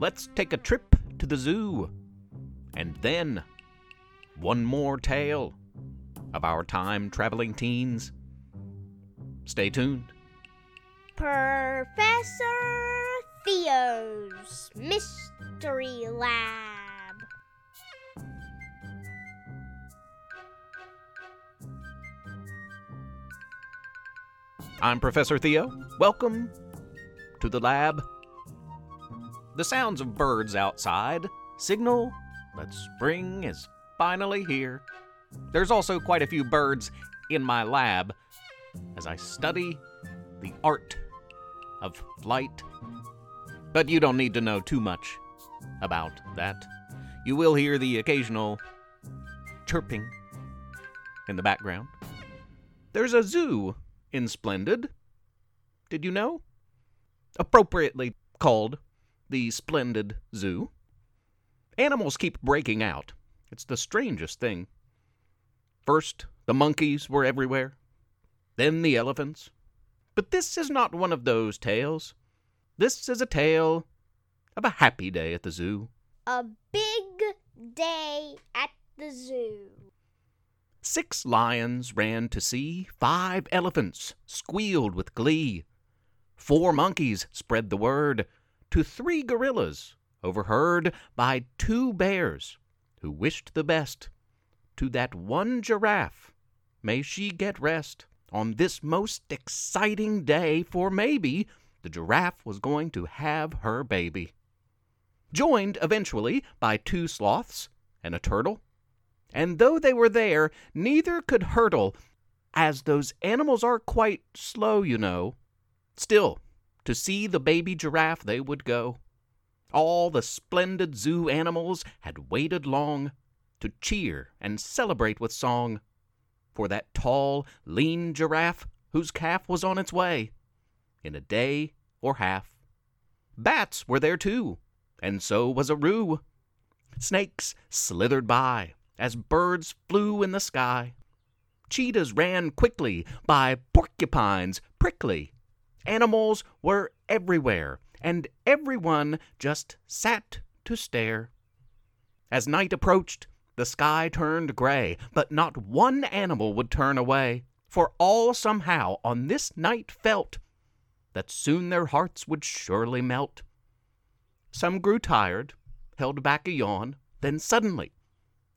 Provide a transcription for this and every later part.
let's take a trip to the zoo. And then, one more tale of our time traveling teens. Stay tuned. Professor Theo's Mystery Lab. I'm Professor Theo. Welcome to the lab. The sounds of birds outside signal that spring is finally here. There's also quite a few birds in my lab as I study the art of flight. But you don't need to know too much about that. You will hear the occasional chirping in the background. There's a zoo in Splendid. Did you know? Appropriately called the Splendid Zoo. Animals keep breaking out. It's the strangest thing. First, the monkeys were everywhere, then the elephants. But this is not one of those tales. This is a tale of a happy day at the zoo. A big day at the zoo. Six lions ran to see, five elephants squealed with glee. Four monkeys spread the word to three gorillas, overheard by two bears who wished the best to that one giraffe. May she get rest on this most exciting day, for maybe the giraffe was going to have her baby. Joined eventually by two sloths and a turtle. And though they were there, neither could hurdle, as those animals are quite slow, you know. Still, to see the baby giraffe they would go. All the splendid zoo animals had waited long to cheer and celebrate with song for that tall, lean giraffe whose calf was on its way in a day or half. Bats were there too, and so was a roo. Snakes slithered by as birds flew in the sky. Cheetahs ran quickly by porcupines prickly. Animals were everywhere, and everyone just sat to stare. As night approached, the sky turned gray, but not one animal would turn away, for all somehow on this night felt that soon their hearts would surely melt. Some grew tired, held back a yawn, then suddenly,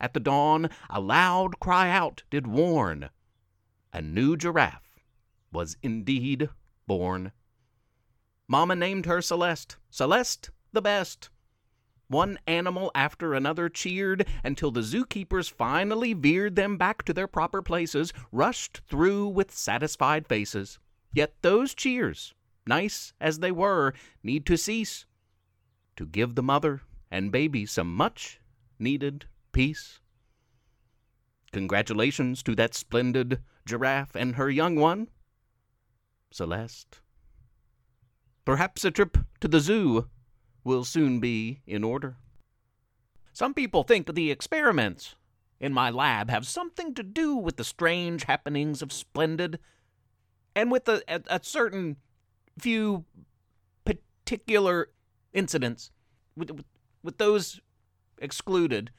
at the dawn, a loud cry out did warn. A new giraffe was indeed born. Mama named her Celeste, Celeste the best. One animal after another cheered until the zookeepers finally veered them back to their proper places, rushed through with satisfied faces. Yet those cheers, nice as they were, need to cease to give the mother and baby some much needed peace. Congratulations to that splendid giraffe and her young one, Celeste. Perhaps a trip to the zoo will soon be in order. Some people think the experiments in my lab have something to do with the strange happenings of Splendid and with a, a, a certain few particular incidents, with, with, with those excluded.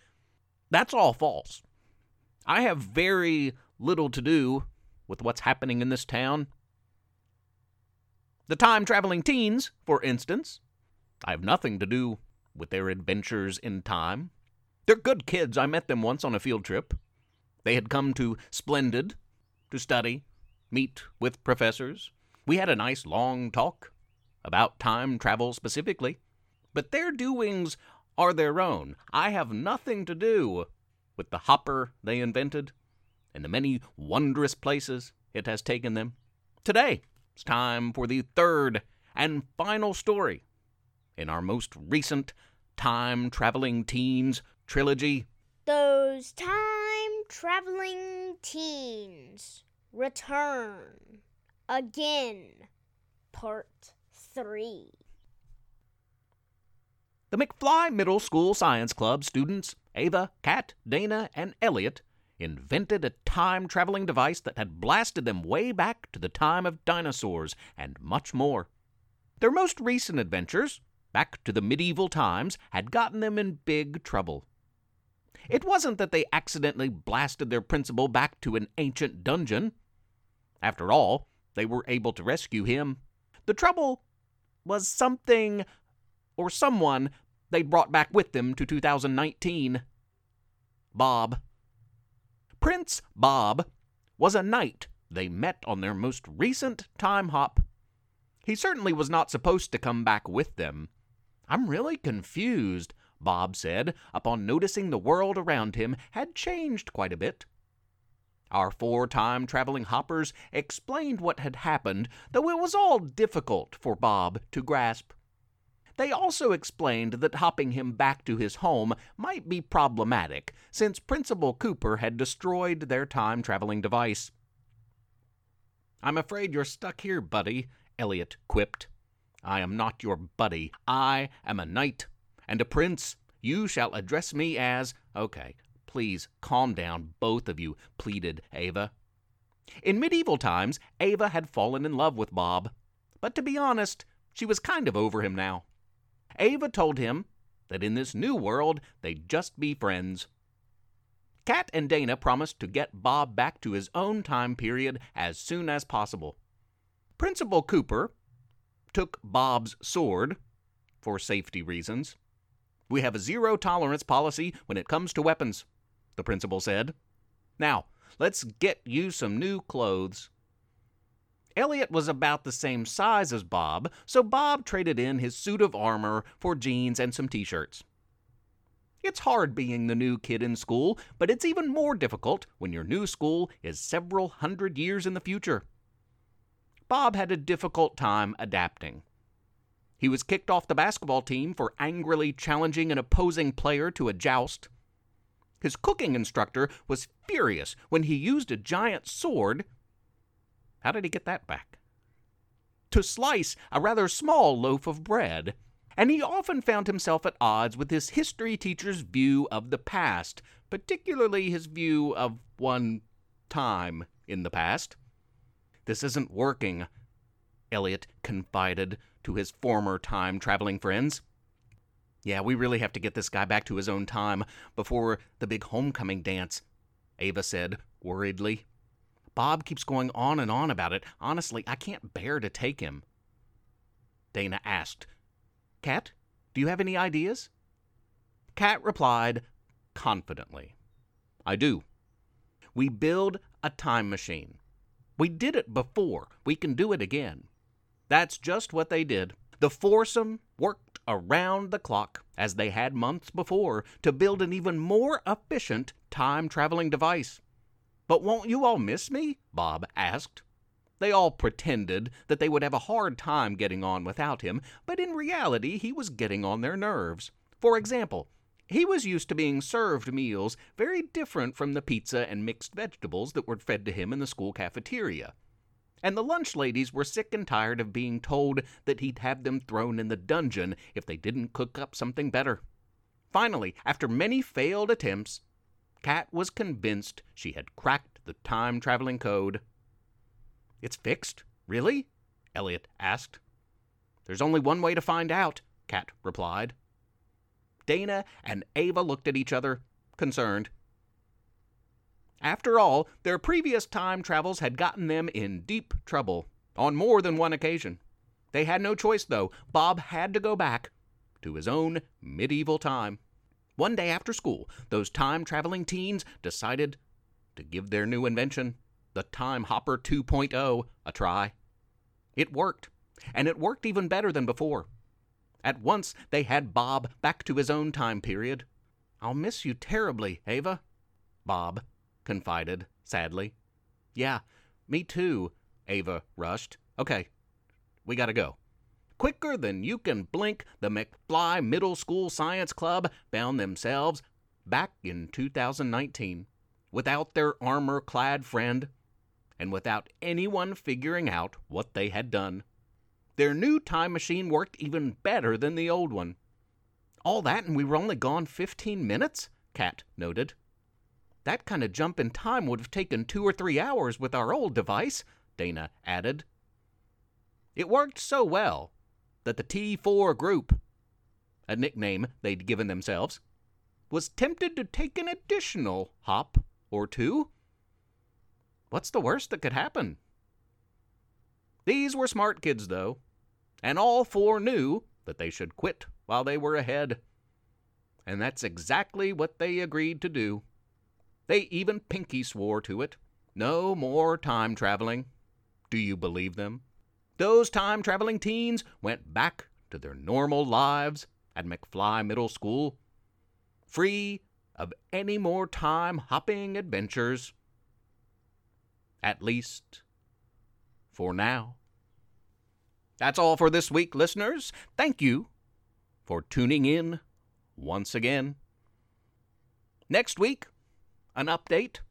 That's all false. I have very little to do with what's happening in this town. The time traveling teens, for instance, I have nothing to do with their adventures in time. They're good kids. I met them once on a field trip. They had come to Splendid to study, meet with professors. We had a nice long talk about time travel specifically. But their doings are their own. I have nothing to do with the hopper they invented and the many wondrous places it has taken them. Today, it's time for the third and final story in our most recent time traveling teens trilogy. Those time traveling teens return again. Part 3. The McFly Middle School Science Club students, Ava, Kat, Dana, and Elliot, invented a time traveling device that had blasted them way back to the time of dinosaurs and much more. Their most recent adventures back to the medieval times had gotten them in big trouble. It wasn't that they accidentally blasted their principal back to an ancient dungeon. After all, they were able to rescue him. The trouble was something or someone they'd brought back with them to 2019. Bob. Prince Bob was a knight they met on their most recent time hop. He certainly was not supposed to come back with them. I'm really confused, Bob said, upon noticing the world around him had changed quite a bit. Our four time traveling hoppers explained what had happened, though it was all difficult for Bob to grasp. They also explained that hopping him back to his home might be problematic, since Principal Cooper had destroyed their time traveling device. I'm afraid you're stuck here, buddy, Elliot quipped. I am not your buddy. I am a knight and a prince. You shall address me as. Okay, please calm down, both of you, pleaded Ava. In medieval times, Ava had fallen in love with Bob, but to be honest, she was kind of over him now. Ava told him that in this new world they'd just be friends. Kat and Dana promised to get Bob back to his own time period as soon as possible. Principal Cooper took Bob's sword for safety reasons. We have a zero tolerance policy when it comes to weapons, the principal said. Now, let's get you some new clothes. Elliot was about the same size as Bob, so Bob traded in his suit of armor for jeans and some t shirts. It's hard being the new kid in school, but it's even more difficult when your new school is several hundred years in the future. Bob had a difficult time adapting. He was kicked off the basketball team for angrily challenging an opposing player to a joust. His cooking instructor was furious when he used a giant sword. How did he get that back? To slice a rather small loaf of bread and he often found himself at odds with his history teacher's view of the past, particularly his view of one time in the past. This isn't working, Elliot confided to his former time traveling friends. Yeah, we really have to get this guy back to his own time before the big homecoming dance, Ava said worriedly. Bob keeps going on and on about it. Honestly, I can't bear to take him. Dana asked, Kat, do you have any ideas? Kat replied confidently, I do. We build a time machine. We did it before. We can do it again. That's just what they did. The foursome worked around the clock, as they had months before, to build an even more efficient time traveling device. But won't you all miss me? Bob asked. They all pretended that they would have a hard time getting on without him, but in reality he was getting on their nerves. For example, he was used to being served meals very different from the pizza and mixed vegetables that were fed to him in the school cafeteria. And the lunch ladies were sick and tired of being told that he'd have them thrown in the dungeon if they didn't cook up something better. Finally, after many failed attempts, Kat was convinced she had cracked the time traveling code. It's fixed? Really? Elliot asked. There's only one way to find out, Kat replied. Dana and Ava looked at each other, concerned. After all, their previous time travels had gotten them in deep trouble on more than one occasion. They had no choice, though. Bob had to go back to his own medieval time. One day after school, those time traveling teens decided to give their new invention the Time Hopper 2.0 a try. It worked, and it worked even better than before. At once, they had Bob back to his own time period. I'll miss you terribly, Ava, Bob confided sadly. Yeah, me too, Ava rushed. Okay, we gotta go. Quicker than you can blink, the McFly Middle School Science Club found themselves back in 2019 without their armor clad friend and without anyone figuring out what they had done. Their new time machine worked even better than the old one. All that, and we were only gone 15 minutes? Kat noted. That kind of jump in time would have taken two or three hours with our old device, Dana added. It worked so well that the T4 group a nickname they'd given themselves, was tempted to take an additional hop or two. What's the worst that could happen? These were smart kids, though, and all four knew that they should quit while they were ahead. And that's exactly what they agreed to do. They even pinky swore to it. No more time traveling. Do you believe them? Those time traveling teens went back to their normal lives at McFly Middle School, free of any more time hopping adventures. At least for now. That's all for this week, listeners. Thank you for tuning in once again. Next week, an update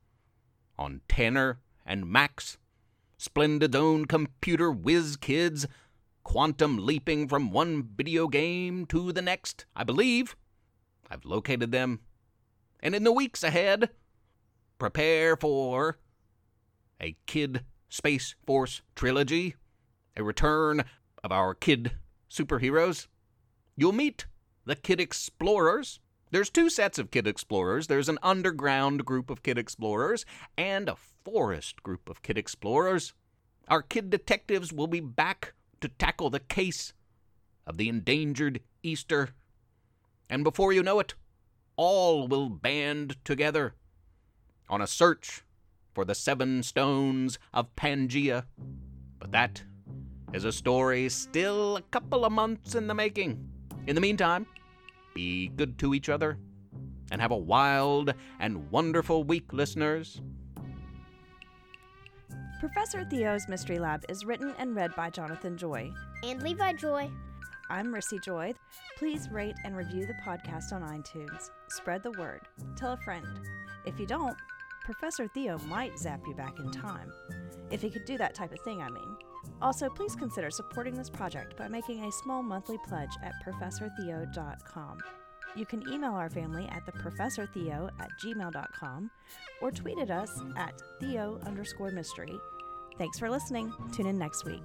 on Tanner and Max, Splendid's own computer whiz kids, quantum leaping from one video game to the next, I believe. I've located them. And in the weeks ahead, prepare for a Kid Space Force trilogy, a return of our kid superheroes. You'll meet the Kid Explorers. There's two sets of Kid Explorers. There's an underground group of Kid Explorers and a forest group of Kid Explorers. Our kid detectives will be back to tackle the case of the endangered Easter. And before you know it, all will band together on a search for the seven stones of Pangea. But that is a story still a couple of months in the making. In the meantime, be good to each other and have a wild and wonderful week, listeners. Professor Theo's Mystery Lab is written and read by Jonathan Joy. And Levi Joy. I'm Rissy Joy. Please rate and review the podcast on iTunes. Spread the word. Tell a friend. If you don't, Professor Theo might zap you back in time. If he could do that type of thing, I mean. Also, please consider supporting this project by making a small monthly pledge at ProfessorTheo.com. You can email our family at theprofessortheo at gmail.com or tweet at us at theo underscore mystery. Thanks for listening. Tune in next week.